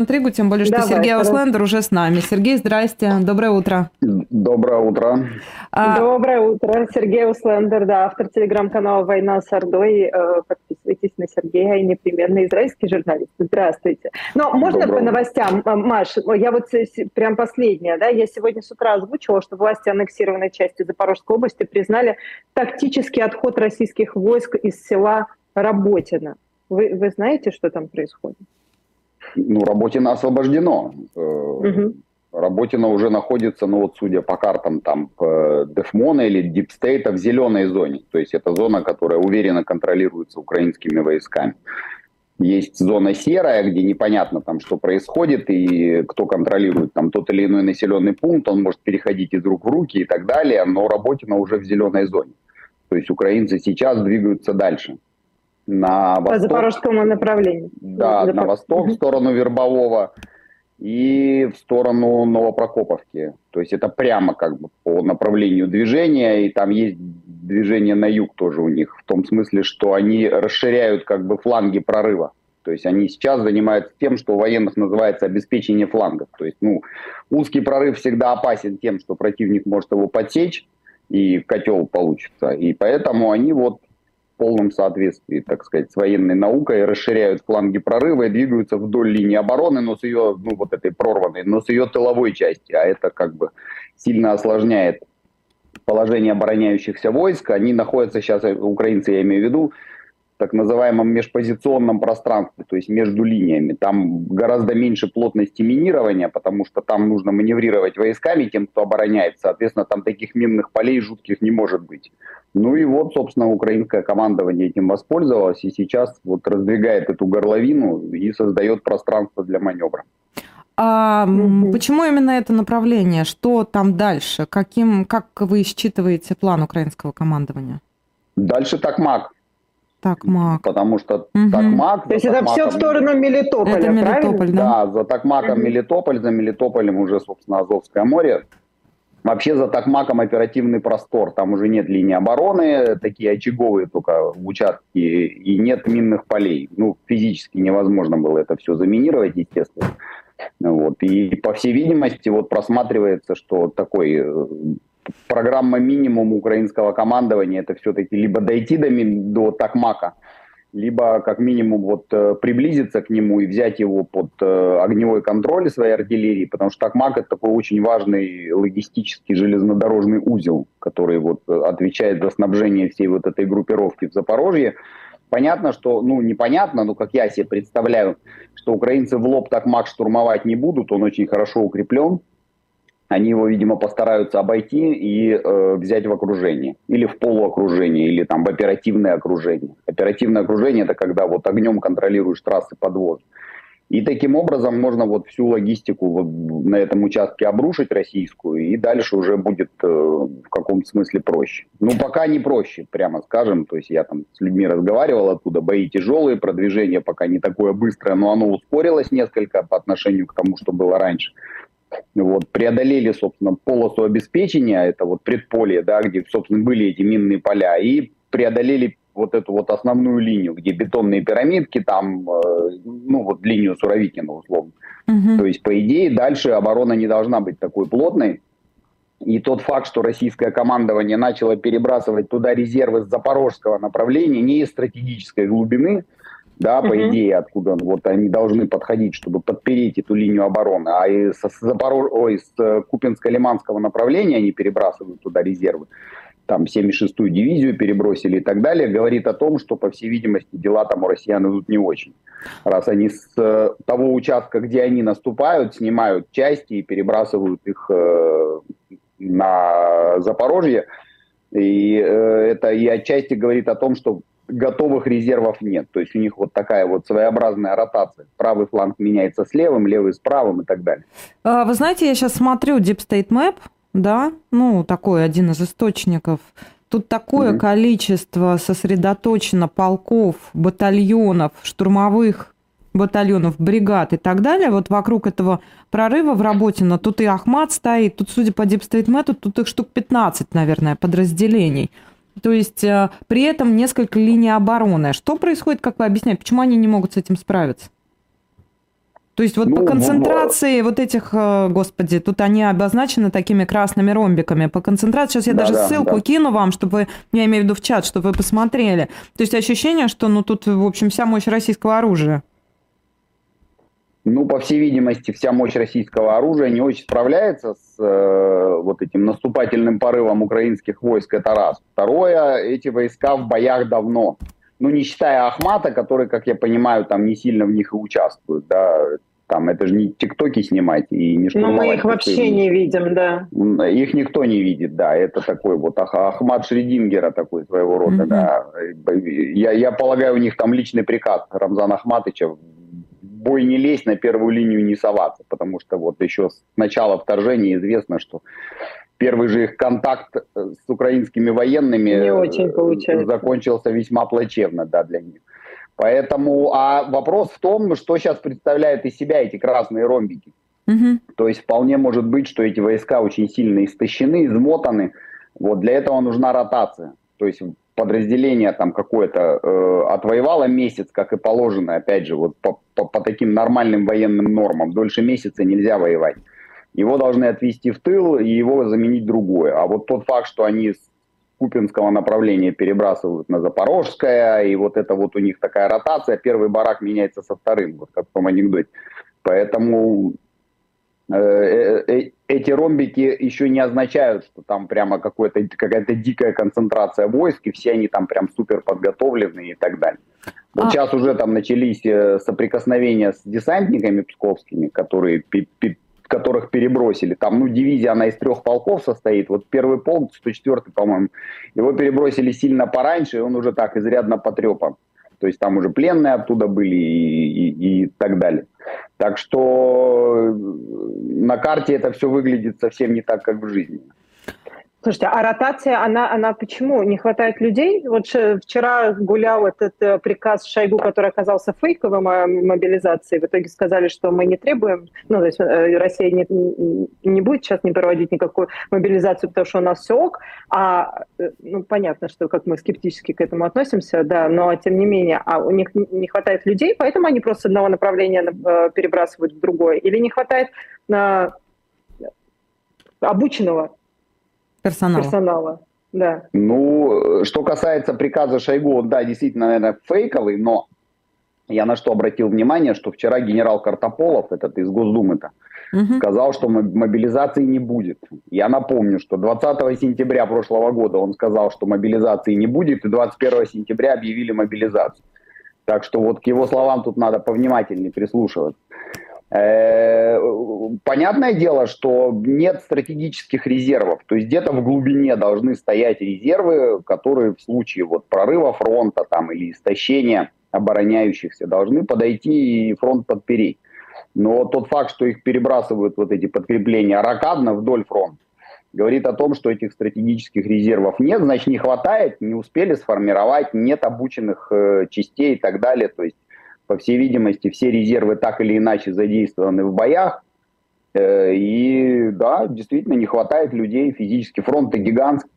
интригу, тем более, что Давай, Сергей Ауслендер уже с нами. Сергей, здрасте, доброе утро. Доброе утро. А... Доброе утро, Сергей Ауслендер, да, автор телеграм-канала «Война с Ордой». Э, подписывайтесь на Сергея и непременно израильский журналист. Здравствуйте. Но можно Доброе. по новостям, Маш? Я вот прям последняя, да, я сегодня с утра озвучила, что власти аннексированной части Запорожской области признали тактический отход российских войск из села Работино. Вы, вы знаете, что там происходит? Ну, Работино освобождено. Угу. Работино уже находится, ну вот судя по картам, там Дефмона или Дипстейта в зеленой зоне. То есть это зона, которая уверенно контролируется украинскими войсками. Есть зона серая, где непонятно там, что происходит и кто контролирует там тот или иной населенный пункт, он может переходить из рук в руки и так далее, но Работино уже в зеленой зоне. То есть украинцы сейчас двигаются дальше на восток. По запорожскому направлению. Да, Запор... на восток, в сторону Вербового и в сторону Новопрокоповки. То есть это прямо как бы по направлению движения, и там есть движение на юг тоже у них, в том смысле, что они расширяют как бы фланги прорыва. То есть они сейчас занимаются тем, что у военных называется обеспечение флангов. То есть ну, узкий прорыв всегда опасен тем, что противник может его подсечь, и котел получится. И поэтому они вот полном соответствии, так сказать, с военной наукой, расширяют фланги прорыва и двигаются вдоль линии обороны, но с ее, ну вот этой прорванной, но с ее тыловой части, а это как бы сильно осложняет положение обороняющихся войск. Они находятся сейчас, украинцы я имею в виду, так называемом межпозиционном пространстве, то есть между линиями. Там гораздо меньше плотности минирования, потому что там нужно маневрировать войсками, тем, кто обороняет. Соответственно, там таких минных полей жутких не может быть. Ну и вот, собственно, украинское командование этим воспользовалось и сейчас вот раздвигает эту горловину и создает пространство для маневра. А почему именно это направление? Что там дальше? Каким, как вы считываете план украинского командования? Дальше Такмак. Такмак. Потому что угу. Такмак... То есть это все в сторону Мелитополя, Это Мелитополь, да? Да, за Такмаком угу. Мелитополь, за Мелитополем уже, собственно, Азовское море. Вообще за Такмаком оперативный простор. Там уже нет линии обороны, такие очаговые только участки, и нет минных полей. Ну, физически невозможно было это все заминировать, естественно. Вот. И, по всей видимости, вот просматривается, что такой э, программа минимум украинского командования это все-таки либо дойти до, до Такмака, либо как минимум вот э, приблизиться к нему и взять его под э, огневой контроль своей артиллерии, потому что Такмак это такой очень важный логистический железнодорожный узел, который вот э, отвечает за снабжение всей вот этой группировки в Запорожье. Понятно, что, ну, непонятно, но как я себе представляю, что украинцы в лоб Такмак штурмовать не будут, он очень хорошо укреплен, они его, видимо, постараются обойти и э, взять в окружение. Или в полуокружение, или там в оперативное окружение. Оперативное окружение – это когда вот огнем контролируешь трассы подвоза. И таким образом можно вот всю логистику вот на этом участке обрушить российскую, и дальше уже будет э, в каком-то смысле проще. Ну, пока не проще, прямо скажем. То есть я там с людьми разговаривал оттуда, бои тяжелые, продвижение пока не такое быстрое, но оно ускорилось несколько по отношению к тому, что было раньше вот, преодолели, собственно, полосу обеспечения, это вот предполье, да, где, собственно, были эти минные поля, и преодолели вот эту вот основную линию, где бетонные пирамидки, там, э, ну, вот линию Суровикина, условно. Угу. То есть, по идее, дальше оборона не должна быть такой плотной. И тот факт, что российское командование начало перебрасывать туда резервы с запорожского направления, не из стратегической глубины, да, по идее, откуда вот они должны подходить, чтобы подпереть эту линию обороны, а из, Запорож... Ой, из э, Купинско-Лиманского направления они перебрасывают туда резервы, там 76-ю дивизию перебросили и так далее, говорит о том, что, по всей видимости, дела там у россиян идут не очень. Раз они с э, того участка, где они наступают, снимают части и перебрасывают их э, на Запорожье, и это и отчасти говорит о том, что готовых резервов нет. То есть у них вот такая вот своеобразная ротация. Правый фланг меняется с левым, левый с правым и так далее. А, вы знаете, я сейчас смотрю Deep State Map, да, ну, такой один из источников. Тут такое mm-hmm. количество сосредоточено полков, батальонов, штурмовых батальонов, бригад и так далее, вот вокруг этого прорыва в работе, но тут и Ахмат стоит, тут, судя по Deep State Map, тут их штук 15, наверное, подразделений. То есть э, при этом несколько линий обороны. Что происходит, как вы объясняете, почему они не могут с этим справиться? То есть вот ну, по концентрации в... вот этих, э, господи, тут они обозначены такими красными ромбиками. По концентрации, сейчас я да, даже да, ссылку да. кину вам, чтобы вы, я имею в виду в чат, чтобы вы посмотрели. То есть ощущение, что ну тут, в общем, вся мощь российского оружия. Ну, по всей видимости, вся мощь российского оружия не очень справляется с э, вот этим наступательным порывом украинских войск. Это раз. Второе, эти войска в боях давно. Ну, не считая Ахмата, который, как я понимаю, там не сильно в них и участвует. Да, там это же не тиктоки снимать и не штурмовать. Но мы их вообще не видим, да. Их никто не видит, да. Это такой вот Ахмат Шредингера такой своего рода, mm-hmm. да. Я, я полагаю, у них там личный приказ Рамзана Ахматыча бой не лезть, на первую линию не соваться, потому что вот еще с начала вторжения известно, что первый же их контакт э, с украинскими военными не очень э, закончился весьма плачевно да, для них. Поэтому, а вопрос в том, что сейчас представляют из себя эти красные ромбики. Угу. То есть вполне может быть, что эти войска очень сильно истощены, измотаны. Вот для этого нужна ротация. То есть подразделение там какое-то э, отвоевало месяц, как и положено, опять же, вот по, по, по таким нормальным военным нормам, дольше месяца нельзя воевать. Его должны отвести в тыл и его заменить другое. А вот тот факт, что они с Купинского направления перебрасывают на Запорожское, и вот это вот у них такая ротация, первый барак меняется со вторым, вот как в том анекдоте. Поэтому эти ромбики еще не означают, что там прямо какая-то дикая концентрация войск, и все они там прям супер подготовлены и так далее. Вот а... сейчас уже там начались соприкосновения с десантниками псковскими, которые которых перебросили. Там, ну, дивизия, она из трех полков состоит. Вот первый полк, 104 по-моему, его перебросили сильно пораньше, и он уже так изрядно потрепан. То есть там уже пленные оттуда были и, и, и так далее. Так что на карте это все выглядит совсем не так, как в жизни. Слушайте, а ротация, она, она почему? Не хватает людей? Вот вчера гулял этот э, приказ Шойгу, который оказался фейковым о мобилизации. В итоге сказали, что мы не требуем, ну, то есть э, Россия не, не будет сейчас не проводить никакую мобилизацию, потому что у нас все ок. А, э, ну, понятно, что как мы скептически к этому относимся, да, но тем не менее, а у них не хватает людей, поэтому они просто одного направления перебрасывают в другое. Или не хватает обученного персонала. персонала. Да. Ну, что касается приказа Шойгу, он, да, действительно, наверное, фейковый, но я на что обратил внимание, что вчера генерал Картополов, этот из Госдумы-то, угу. сказал, что мобилизации не будет. Я напомню, что 20 сентября прошлого года он сказал, что мобилизации не будет, и 21 сентября объявили мобилизацию. Так что вот к его словам тут надо повнимательнее прислушиваться. Э, понятное дело, что нет стратегических резервов, то есть где-то в глубине должны стоять резервы, которые в случае вот прорыва фронта там, или истощения обороняющихся должны подойти и фронт подпереть. Но тот факт, что их перебрасывают вот эти подкрепления ракадно вдоль фронта, говорит о том, что этих стратегических резервов нет, значит не хватает, не успели сформировать, нет обученных э, частей и так далее. То есть по всей видимости, все резервы так или иначе задействованы в боях. Э, и да, действительно не хватает людей физически. Фронт гигантский.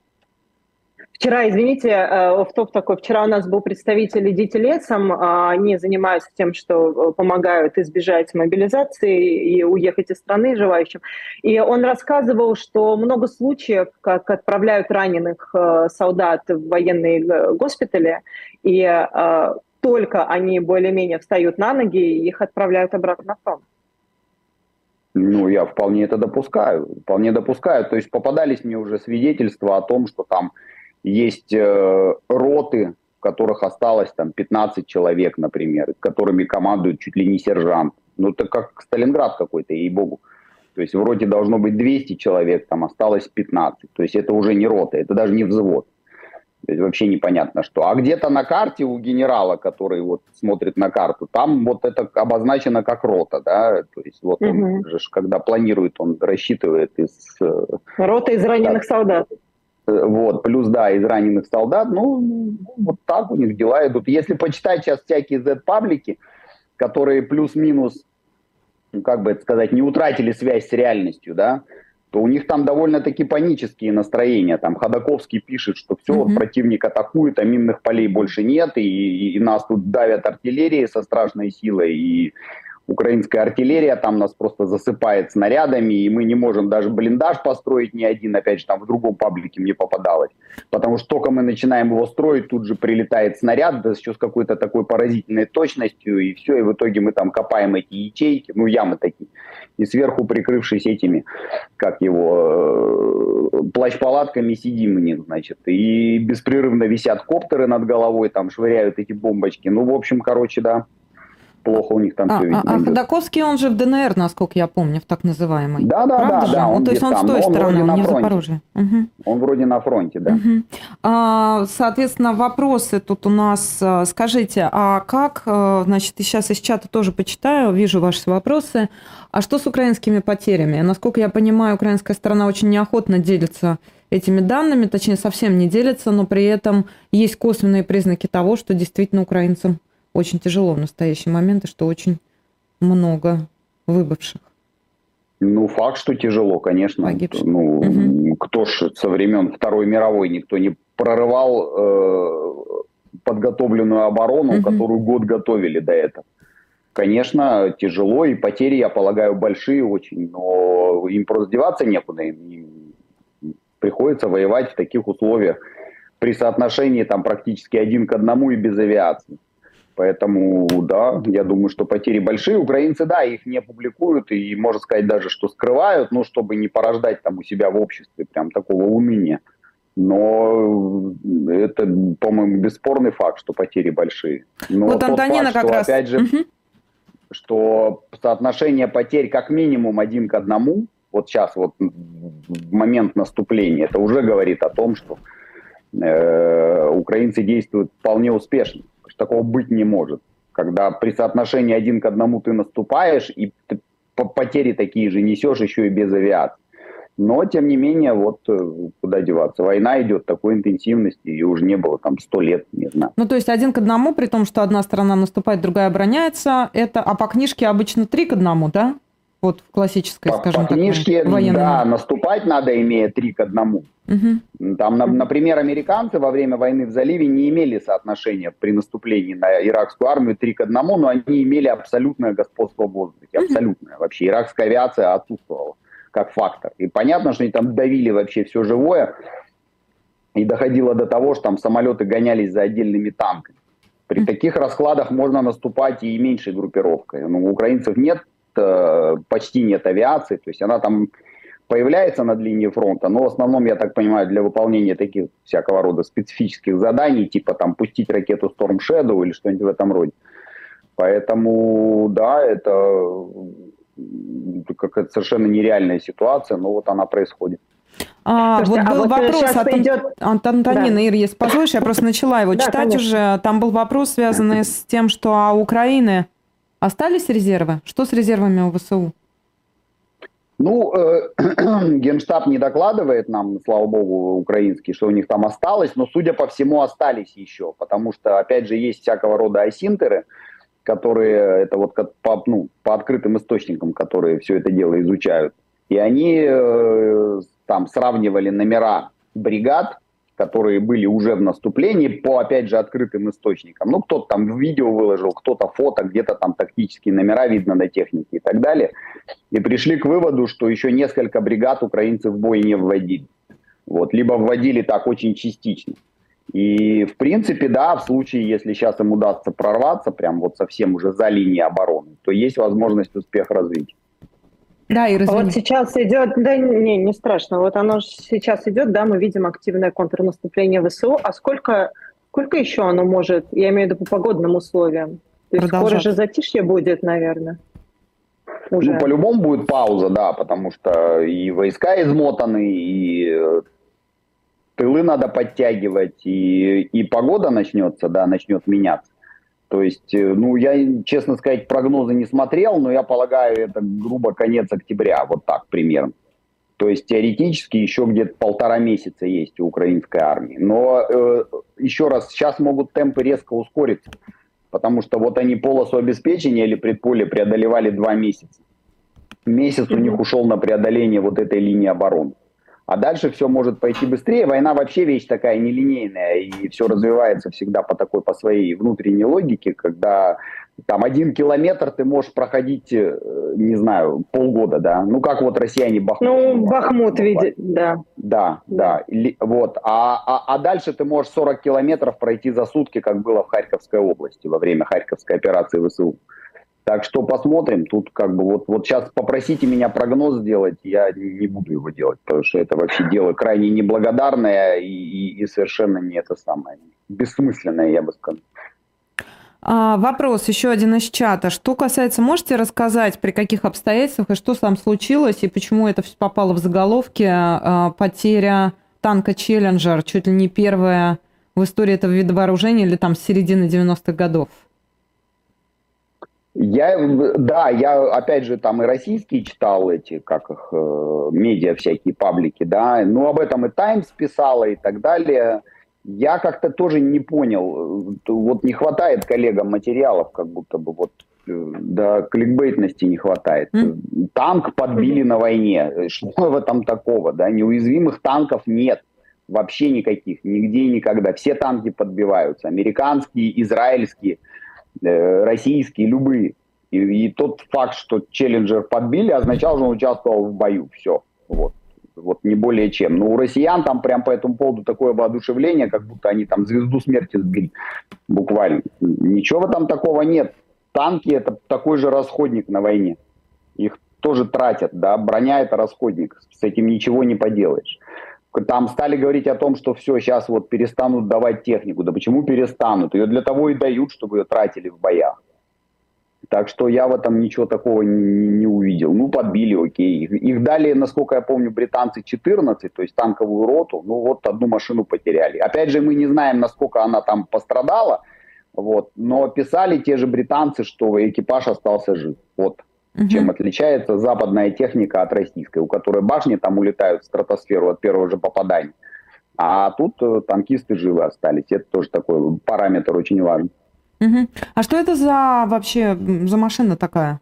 Вчера, извините, э, в топ такой, вчера у нас был представитель «Идите лесом», а они занимаются тем, что э, помогают избежать мобилизации и уехать из страны желающим. И он рассказывал, что много случаев, как отправляют раненых солдат в военные госпитали, и только они более-менее встают на ноги, и их отправляют обратно на фронт. Ну, я вполне это допускаю. Вполне допускаю. То есть попадались мне уже свидетельства о том, что там есть э, роты, в которых осталось там 15 человек, например, которыми командует чуть ли не сержант. Ну, это как Сталинград какой-то, ей-богу. То есть в роте должно быть 200 человек, там осталось 15. То есть это уже не рота, это даже не взвод вообще непонятно что. А где-то на карте у генерала, который вот смотрит на карту, там вот это обозначено как рота, да, то есть вот он угу. же, когда планирует, он рассчитывает из... Э, рота из раненых да, солдат. Э, вот, плюс, да, из раненых солдат, ну, вот так у них дела идут. Если почитать сейчас всякие Z-паблики, которые плюс-минус, ну, как бы это сказать, не утратили связь с реальностью, да, то у них там довольно-таки панические настроения. Там Ходаковский пишет, что все, mm-hmm. противник атакует, а минных полей больше нет, и, и нас тут давят артиллерией со страшной силой, и украинская артиллерия там нас просто засыпает снарядами, и мы не можем даже блиндаж построить ни один, опять же, там в другом паблике мне попадалось. Потому что только мы начинаем его строить, тут же прилетает снаряд, да еще с какой-то такой поразительной точностью, и все, и в итоге мы там копаем эти ячейки, ну, ямы такие, и сверху прикрывшись этими, как его, э, плащ-палатками сидим них, значит, и беспрерывно висят коптеры над головой, там швыряют эти бомбочки. Ну, в общем, короче, да плохо у них там а, все, видимо, А, а Ходоковский, он же в ДНР, насколько я помню, в так называемой. Да, да, Правда да, же? да. Он, то есть он с той стороны, он не в Запорожье. Угу. Он вроде на фронте, да. Угу. А, соответственно, вопросы тут у нас. А, скажите, а как, а, значит, сейчас из чата тоже почитаю, вижу ваши вопросы. А что с украинскими потерями? Насколько я понимаю, украинская сторона очень неохотно делится этими данными, точнее, совсем не делится, но при этом есть косвенные признаки того, что действительно украинцам очень тяжело в настоящий момент, и что очень много выбывших. Ну, факт, что тяжело, конечно. Погибших. Ну, угу. кто ж со времен Второй мировой никто не прорывал э, подготовленную оборону, угу. которую год готовили до этого. Конечно, тяжело, и потери, я полагаю, большие очень, но им просто деваться некуда. Им приходится воевать в таких условиях при соотношении там практически один к одному и без авиации. Поэтому, да, я думаю, что потери большие. Украинцы, да, их не публикуют и, можно сказать, даже, что скрывают, ну, чтобы не порождать там у себя в обществе прям такого уныния. Но это, по-моему, бесспорный факт, что потери большие. Но вот Антонина факт, как что, раз... Опять же, угу. что соотношение потерь как минимум один к одному, вот сейчас, вот в момент наступления, это уже говорит о том, что э, украинцы действуют вполне успешно такого быть не может. Когда при соотношении один к одному ты наступаешь, и ты потери такие же несешь еще и без авиации. Но, тем не менее, вот э, куда деваться. Война идет такой интенсивности, и уже не было там сто лет, не знаю. Ну, то есть один к одному, при том, что одна сторона наступает, другая обороняется, это, а по книжке обычно три к одному, да? Вот в классической, по, скажем по так, книжке, военной. да, наступать надо, имея три к одному. Угу. Там, например, американцы во время войны в заливе не имели соотношения при наступлении на иракскую армию три к одному, но они имели абсолютное господство в воздухе, абсолютное. Вообще иракская авиация отсутствовала как фактор. И понятно, что они там давили вообще все живое, и доходило до того, что там самолеты гонялись за отдельными танками. При таких раскладах можно наступать и меньшей группировкой. Но у украинцев нет почти нет авиации, то есть она там появляется над линией фронта, но в основном, я так понимаю, для выполнения таких всякого рода специфических заданий, типа там пустить ракету Storm Shadow или что-нибудь в этом роде. Поэтому, да, это какая-то совершенно нереальная ситуация, но вот она происходит. А, Слушайте, вот был а вот вопрос от идет... Антонины, да. Ир, если позволишь, я просто начала его читать конечно. уже. Там был вопрос, связанный с тем, что а Украины Остались резервы? Что с резервами у ВСУ? Ну, э, Генштаб не докладывает нам, слава богу, украинский, что у них там осталось, но, судя по всему, остались еще, потому что, опять же, есть всякого рода асинтеры, которые, это вот по, ну, по открытым источникам, которые все это дело изучают, и они э, там сравнивали номера бригад, которые были уже в наступлении по, опять же, открытым источникам. Ну, кто-то там видео выложил, кто-то фото, где-то там тактические номера видно на технике и так далее. И пришли к выводу, что еще несколько бригад украинцы в бой не вводили. Вот, либо вводили так очень частично. И, в принципе, да, в случае, если сейчас им удастся прорваться, прям вот совсем уже за линией обороны, то есть возможность успех развить. Да, и Вот сейчас идет, да не, не страшно, вот оно сейчас идет, да, мы видим активное контрнаступление ВСУ, а сколько, сколько еще оно может, я имею в виду по погодным условиям? То есть скоро же затишье будет, наверное. Уже. Ну, по-любому будет пауза, да, потому что и войска измотаны, и э, тылы надо подтягивать, и, и погода начнется, да, начнет меняться. То есть, э, ну, я, честно сказать, прогнозы не смотрел, но я полагаю, это грубо конец октября, вот так примерно. То есть теоретически еще где-то полтора месяца есть у украинской армии. Но э, еще раз, сейчас могут темпы резко ускориться, потому что вот они полосу обеспечения или предполе преодолевали два месяца. Месяц у них ушел на преодоление вот этой линии обороны. А дальше все может пойти быстрее. Война вообще вещь такая нелинейная, и все развивается всегда по такой, по своей внутренней логике, когда там один километр ты можешь проходить, э, не знаю, полгода, да. Ну, как вот россияне Бахмут. Ну, Бахмут видит, да. Да, да. да. Вот. А, а, а дальше ты можешь 40 километров пройти за сутки, как было в Харьковской области во время Харьковской операции ВСУ. Так что посмотрим. Тут как бы вот, вот сейчас попросите меня прогноз сделать, я не буду его делать, потому что это вообще дело крайне неблагодарное и, и, и совершенно не это самое бессмысленное, я бы сказал. А, вопрос еще один из чата. Что касается, можете рассказать, при каких обстоятельствах и что там случилось, и почему это все попало в заголовки? А, потеря танка «Челленджер» чуть ли не первая в истории этого вида вооружения или там с середины 90-х годов? Я, да, я опять же там и российские читал эти, как их, э, медиа всякие паблики, да, ну об этом и Таймс писала и так далее. Я как-то тоже не понял, вот не хватает коллегам материалов, как будто бы вот э, да, кликбейтности не хватает. Mm. Танк подбили mm. на войне. Что в этом такого? Да? Неуязвимых танков нет. Вообще никаких. Нигде и никогда. Все танки подбиваются. Американские, израильские – Э, российские, любые. И, и тот факт, что Челленджер подбили, означал, что он участвовал в бою. Все. Вот. Вот не более чем. Но у россиян там прям по этому поводу такое воодушевление, как будто они там звезду смерти сбили. Буквально. Ничего там такого нет. Танки это такой же расходник на войне. Их тоже тратят, да, броня это расходник, с этим ничего не поделаешь там стали говорить о том, что все, сейчас вот перестанут давать технику. Да почему перестанут? Ее для того и дают, чтобы ее тратили в боях. Так что я в этом ничего такого не, не увидел. Ну, подбили, окей. Их, их дали, насколько я помню, британцы 14, то есть танковую роту. Ну, вот одну машину потеряли. Опять же, мы не знаем, насколько она там пострадала. Вот. Но писали те же британцы, что экипаж остался жив. Вот Угу. Чем отличается западная техника от российской, у которой башни там улетают в стратосферу от первого же попадания. А тут э, танкисты живы остались. Это тоже такой параметр очень важный. Угу. А что это за вообще за машина такая?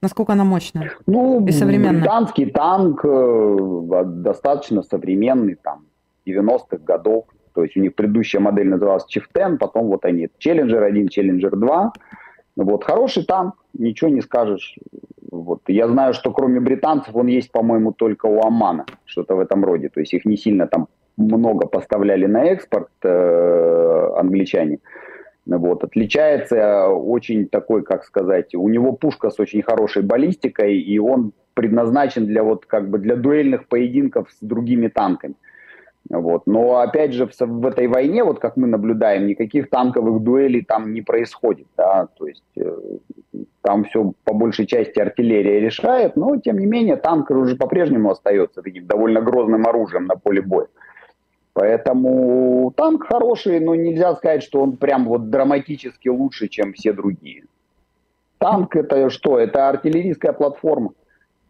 Насколько она мощная ну, и современная? Британский танк э, достаточно современный, там, 90-х годов. То есть у них предыдущая модель называлась Chieftain, потом вот они Challenger 1, Challenger 2. Вот, хороший танк, ничего не скажешь. Вот. Я знаю, что кроме британцев он есть, по-моему, только у Омана, что-то в этом роде. То есть их не сильно там много поставляли на экспорт э, англичане. Вот. Отличается очень такой, как сказать, у него пушка с очень хорошей баллистикой, и он предназначен для вот как бы для дуэльных поединков с другими танками. Вот. Но опять же в, в этой войне, вот как мы наблюдаем, никаких танковых дуэлей там не происходит. Да? То есть э, там все по большей части артиллерия решает, но тем не менее танк уже по-прежнему остается таким довольно грозным оружием на поле боя. Поэтому танк хороший, но нельзя сказать, что он прям вот драматически лучше, чем все другие. Танк это что? Это артиллерийская платформа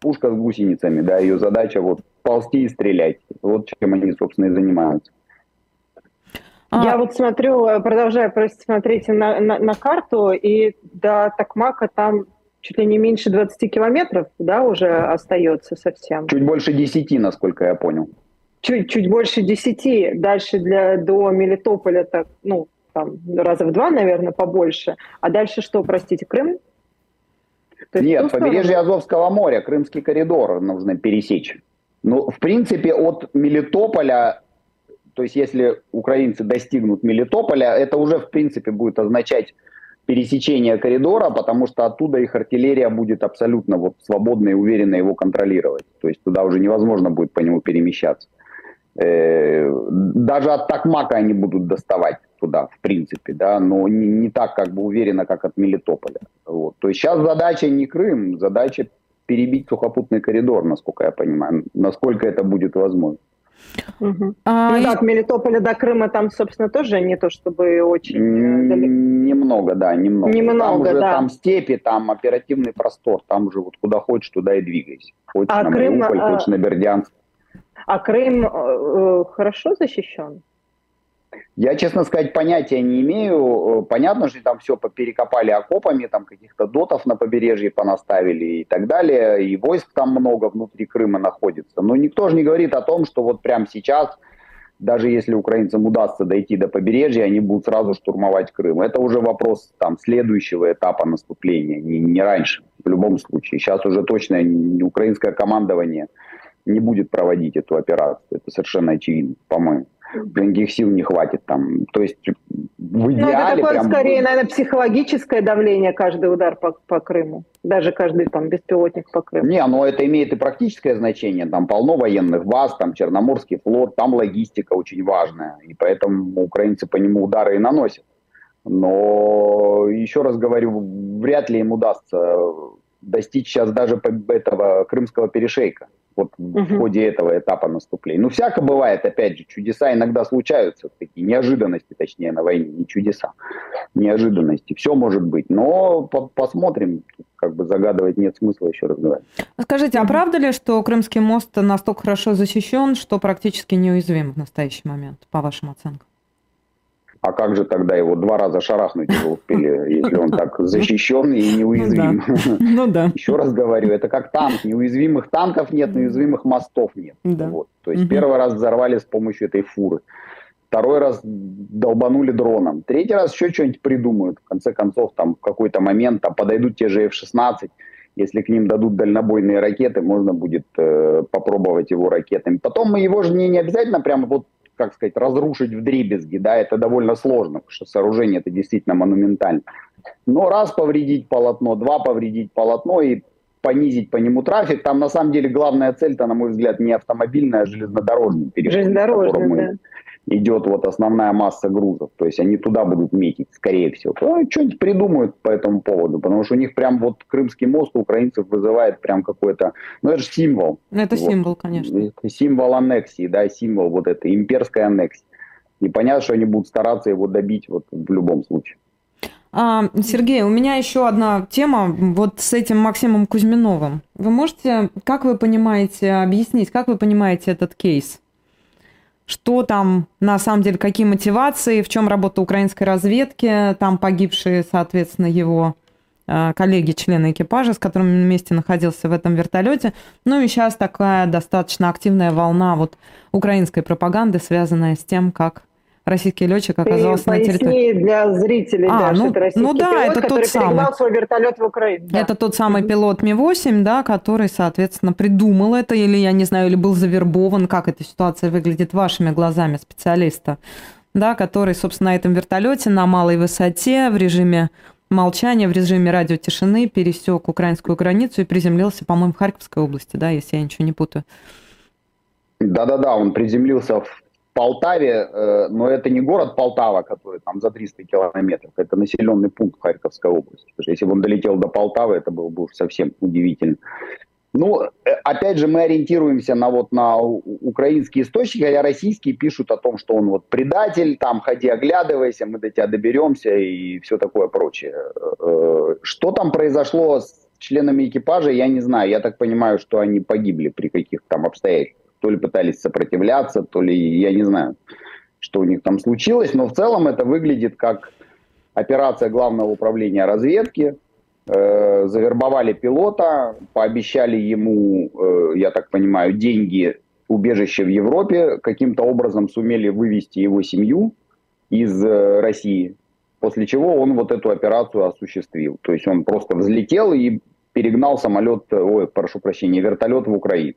пушка с гусеницами, да, ее задача вот ползти и стрелять. Вот чем они, собственно, и занимаются. А... Я вот смотрю, продолжаю просто смотреть на, на, на карту, и до Такмака там чуть ли не меньше 20 километров, да, уже остается совсем. Чуть больше 10, насколько я понял. Чуть, чуть больше 10. Дальше для, до Мелитополя так, ну, там раза в два, наверное, побольше. А дальше что, простите, Крым? То Нет, побережье Азовского моря, Крымский коридор нужно пересечь. Ну, в принципе, от Мелитополя, то есть если украинцы достигнут Мелитополя, это уже, в принципе, будет означать пересечение коридора, потому что оттуда их артиллерия будет абсолютно вот свободно и уверенно его контролировать. То есть туда уже невозможно будет по нему перемещаться. Э, даже от Такмака они будут доставать туда, в принципе, да, но не, не так как бы уверенно, как от Мелитополя. Вот. То есть сейчас задача не Крым, задача перебить сухопутный коридор, насколько я понимаю, насколько это будет возможно. Угу. А, ну да, от Мелитополя до Крыма там, собственно, тоже не то чтобы очень э, далеко. Немного, да, немного. Немного, там уже да. там степи, там оперативный простор, там уже вот куда хочешь, туда и двигайся. Хочешь а на Крым, Мариуполь, а... хочешь на Бердянск. А Крым э, э, хорошо защищен? Я, честно сказать, понятия не имею. Э, понятно, что там все перекопали окопами, там каких-то дотов на побережье понаставили и так далее, и войск там много внутри Крыма находится. Но никто же не говорит о том, что вот прямо сейчас даже если украинцам удастся дойти до побережья, они будут сразу штурмовать Крым. Это уже вопрос там, следующего этапа наступления, не, не раньше, в любом случае. Сейчас уже точно украинское командование не будет проводить эту операцию. Это совершенно очевидно, по-моему никаких сил не хватит там. То есть в идеале... Ну, это такое прям... скорее, наверное, психологическое давление, каждый удар по, по Крыму. Даже каждый там беспилотник по Крыму. Не, но это имеет и практическое значение. Там полно военных баз, там Черноморский флот, там логистика очень важная. И поэтому украинцы по нему удары и наносят. Но, еще раз говорю, вряд ли им удастся достичь сейчас даже этого крымского перешейка вот угу. в ходе этого этапа наступления. Ну, всяко бывает, опять же, чудеса иногда случаются, такие неожиданности, точнее, на войне, не чудеса, неожиданности. Все может быть, но по посмотрим, как бы загадывать нет смысла, еще раз говорю. Скажите, а правда ли, что Крымский мост настолько хорошо защищен, что практически неуязвим в настоящий момент, по вашим оценкам? А как же тогда его два раза шарахнуть его успели, если он так защищен и неуязвим? Ну да. Ну Еще раз говорю, это как танк. Неуязвимых танков нет, неуязвимых мостов нет. Вот. То есть первый раз взорвали с помощью этой фуры. Второй раз долбанули дроном. Третий раз еще что-нибудь придумают. В конце концов, там в какой-то момент там, подойдут те же F-16. Если к ним дадут дальнобойные ракеты, можно будет э, попробовать его ракетами. Потом мы его же не, не обязательно прямо вот как сказать, разрушить в дребезги, да, это довольно сложно, потому что сооружение это действительно монументально. Но раз повредить полотно, два повредить полотно и понизить по нему трафик, там на самом деле главная цель-то, на мой взгляд, не автомобильная, а железнодорожный переход. Железнодорожный, да идет вот основная масса грузов. То есть они туда будут метить, скорее всего. Ну, что-нибудь придумают по этому поводу, потому что у них прям вот Крымский мост у украинцев вызывает прям какой-то... Ну, это же символ. Ну, это вот. символ, конечно. Символ аннексии, да, символ вот этой имперской аннексии. И понятно, что они будут стараться его добить вот в любом случае. А, Сергей, у меня еще одна тема вот с этим Максимом Кузьминовым. Вы можете, как вы понимаете, объяснить, как вы понимаете этот кейс? что там на самом деле, какие мотивации, в чем работа украинской разведки, там погибшие, соответственно, его э, коллеги, члены экипажа, с которыми он вместе находился в этом вертолете. Ну и сейчас такая достаточно активная волна вот украинской пропаганды, связанная с тем, как российский летчик оказался Ты на территории. для зрителей, а, да, ну, что это ну да, пилот, это который тот самый. свой вертолет в Украине. Да. Это тот самый пилот Ми-8, да, который, соответственно, придумал это, или, я не знаю, или был завербован, как эта ситуация выглядит вашими глазами специалиста, да, который, собственно, на этом вертолете на малой высоте в режиме молчания, в режиме радиотишины пересек украинскую границу и приземлился, по-моему, в Харьковской области, да, если я ничего не путаю. Да-да-да, он приземлился в Полтаве, э, но это не город Полтава, который там за 300 километров, это населенный пункт Харьковской области. Если бы он долетел до Полтавы, это было бы уж совсем удивительно. Ну, э, опять же, мы ориентируемся на вот на украинские источники, а российские пишут о том, что он вот предатель, там ходи оглядывайся, мы до тебя доберемся и все такое прочее. Э, что там произошло с членами экипажа, я не знаю. Я так понимаю, что они погибли при каких-то там обстоятельствах то ли пытались сопротивляться, то ли я не знаю, что у них там случилось, но в целом это выглядит как операция Главного управления разведки. Э, завербовали пилота, пообещали ему, э, я так понимаю, деньги, убежище в Европе, каким-то образом сумели вывести его семью из э, России, после чего он вот эту операцию осуществил. То есть он просто взлетел и перегнал самолет, ой, прошу прощения, вертолет в Украину.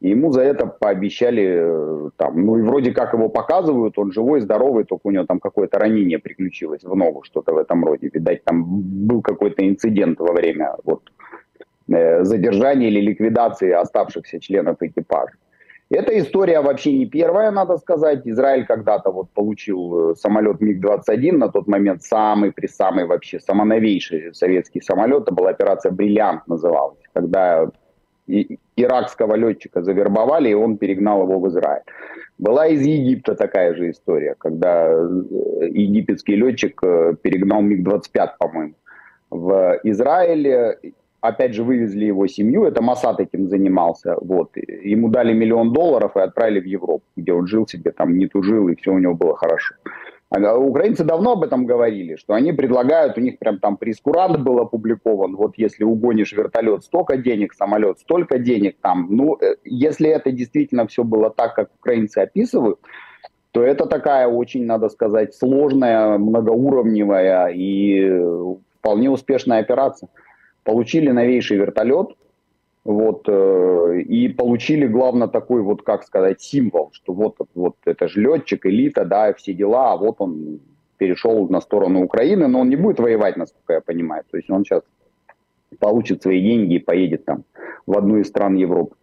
И ему за это пообещали, э, там, ну и вроде как его показывают, он живой, здоровый, только у него там какое-то ранение приключилось в ногу, что-то в этом роде. Видать, там был какой-то инцидент во время вот, э, задержания или ликвидации оставшихся членов экипажа. Эта история вообще не первая, надо сказать. Израиль когда-то вот получил э, самолет МиГ-21, на тот момент самый при самый вообще самоновейший советский самолет. Это была операция «Бриллиант» называлась, когда иракского летчика завербовали, и он перегнал его в Израиль. Была из Египта такая же история, когда э, египетский летчик э, перегнал МиГ-25, по-моему, в Израиле. Опять же, вывезли его семью, это Масад этим занимался. Вот. Ему дали миллион долларов и отправили в Европу, где он жил себе, там не тужил, и все у него было хорошо. А украинцы давно об этом говорили, что они предлагают, у них прям там прескурант был опубликован, вот если угонишь вертолет, столько денег, самолет, столько денег там. Ну, э, если это действительно все было так, как украинцы описывают, то это такая очень, надо сказать, сложная, многоуровневая и вполне успешная операция. Получили новейший вертолет, вот, э, и получили, главное, такой вот, как сказать, символ, что вот, вот это же летчик, элита, да, все дела, а вот он перешел на сторону Украины, но он не будет воевать, насколько я понимаю. То есть он сейчас получит свои деньги и поедет там в одну из стран Европы.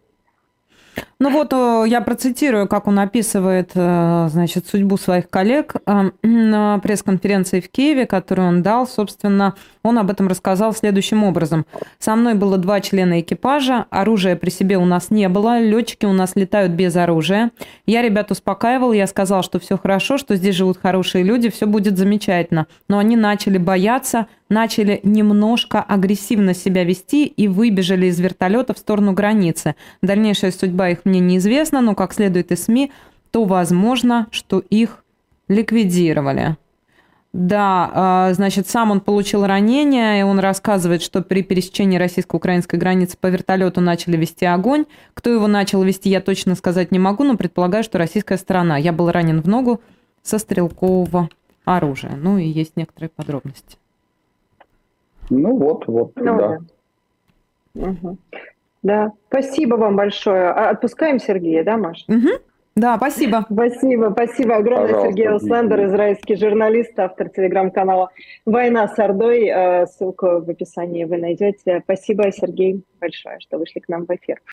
Ну вот э, я процитирую, как он описывает, э, значит, судьбу своих коллег э, на пресс-конференции в Киеве, которую он дал. Собственно, он об этом рассказал следующим образом. «Со мной было два члена экипажа, оружия при себе у нас не было, летчики у нас летают без оружия. Я ребят успокаивал, я сказал, что все хорошо, что здесь живут хорошие люди, все будет замечательно. Но они начали бояться, начали немножко агрессивно себя вести и выбежали из вертолета в сторону границы. Дальнейшая судьба их мне неизвестна, но, как следует из СМИ, то возможно, что их ликвидировали. Да, а, значит, сам он получил ранение, и он рассказывает, что при пересечении российско-украинской границы по вертолету начали вести огонь. Кто его начал вести, я точно сказать не могу, но предполагаю, что российская сторона. Я был ранен в ногу со стрелкового оружия. Ну и есть некоторые подробности. Ну вот, вот, ну, да. Да. Угу. да, спасибо вам большое. А отпускаем Сергея, да, Маша? Угу. Да, спасибо. Спасибо, спасибо огромное. Пожалуйста. Сергей Услендер, израильский журналист, автор телеграм-канала «Война с Ордой». Э, ссылку в описании вы найдете. Спасибо, Сергей, большое, что вышли к нам в эфир.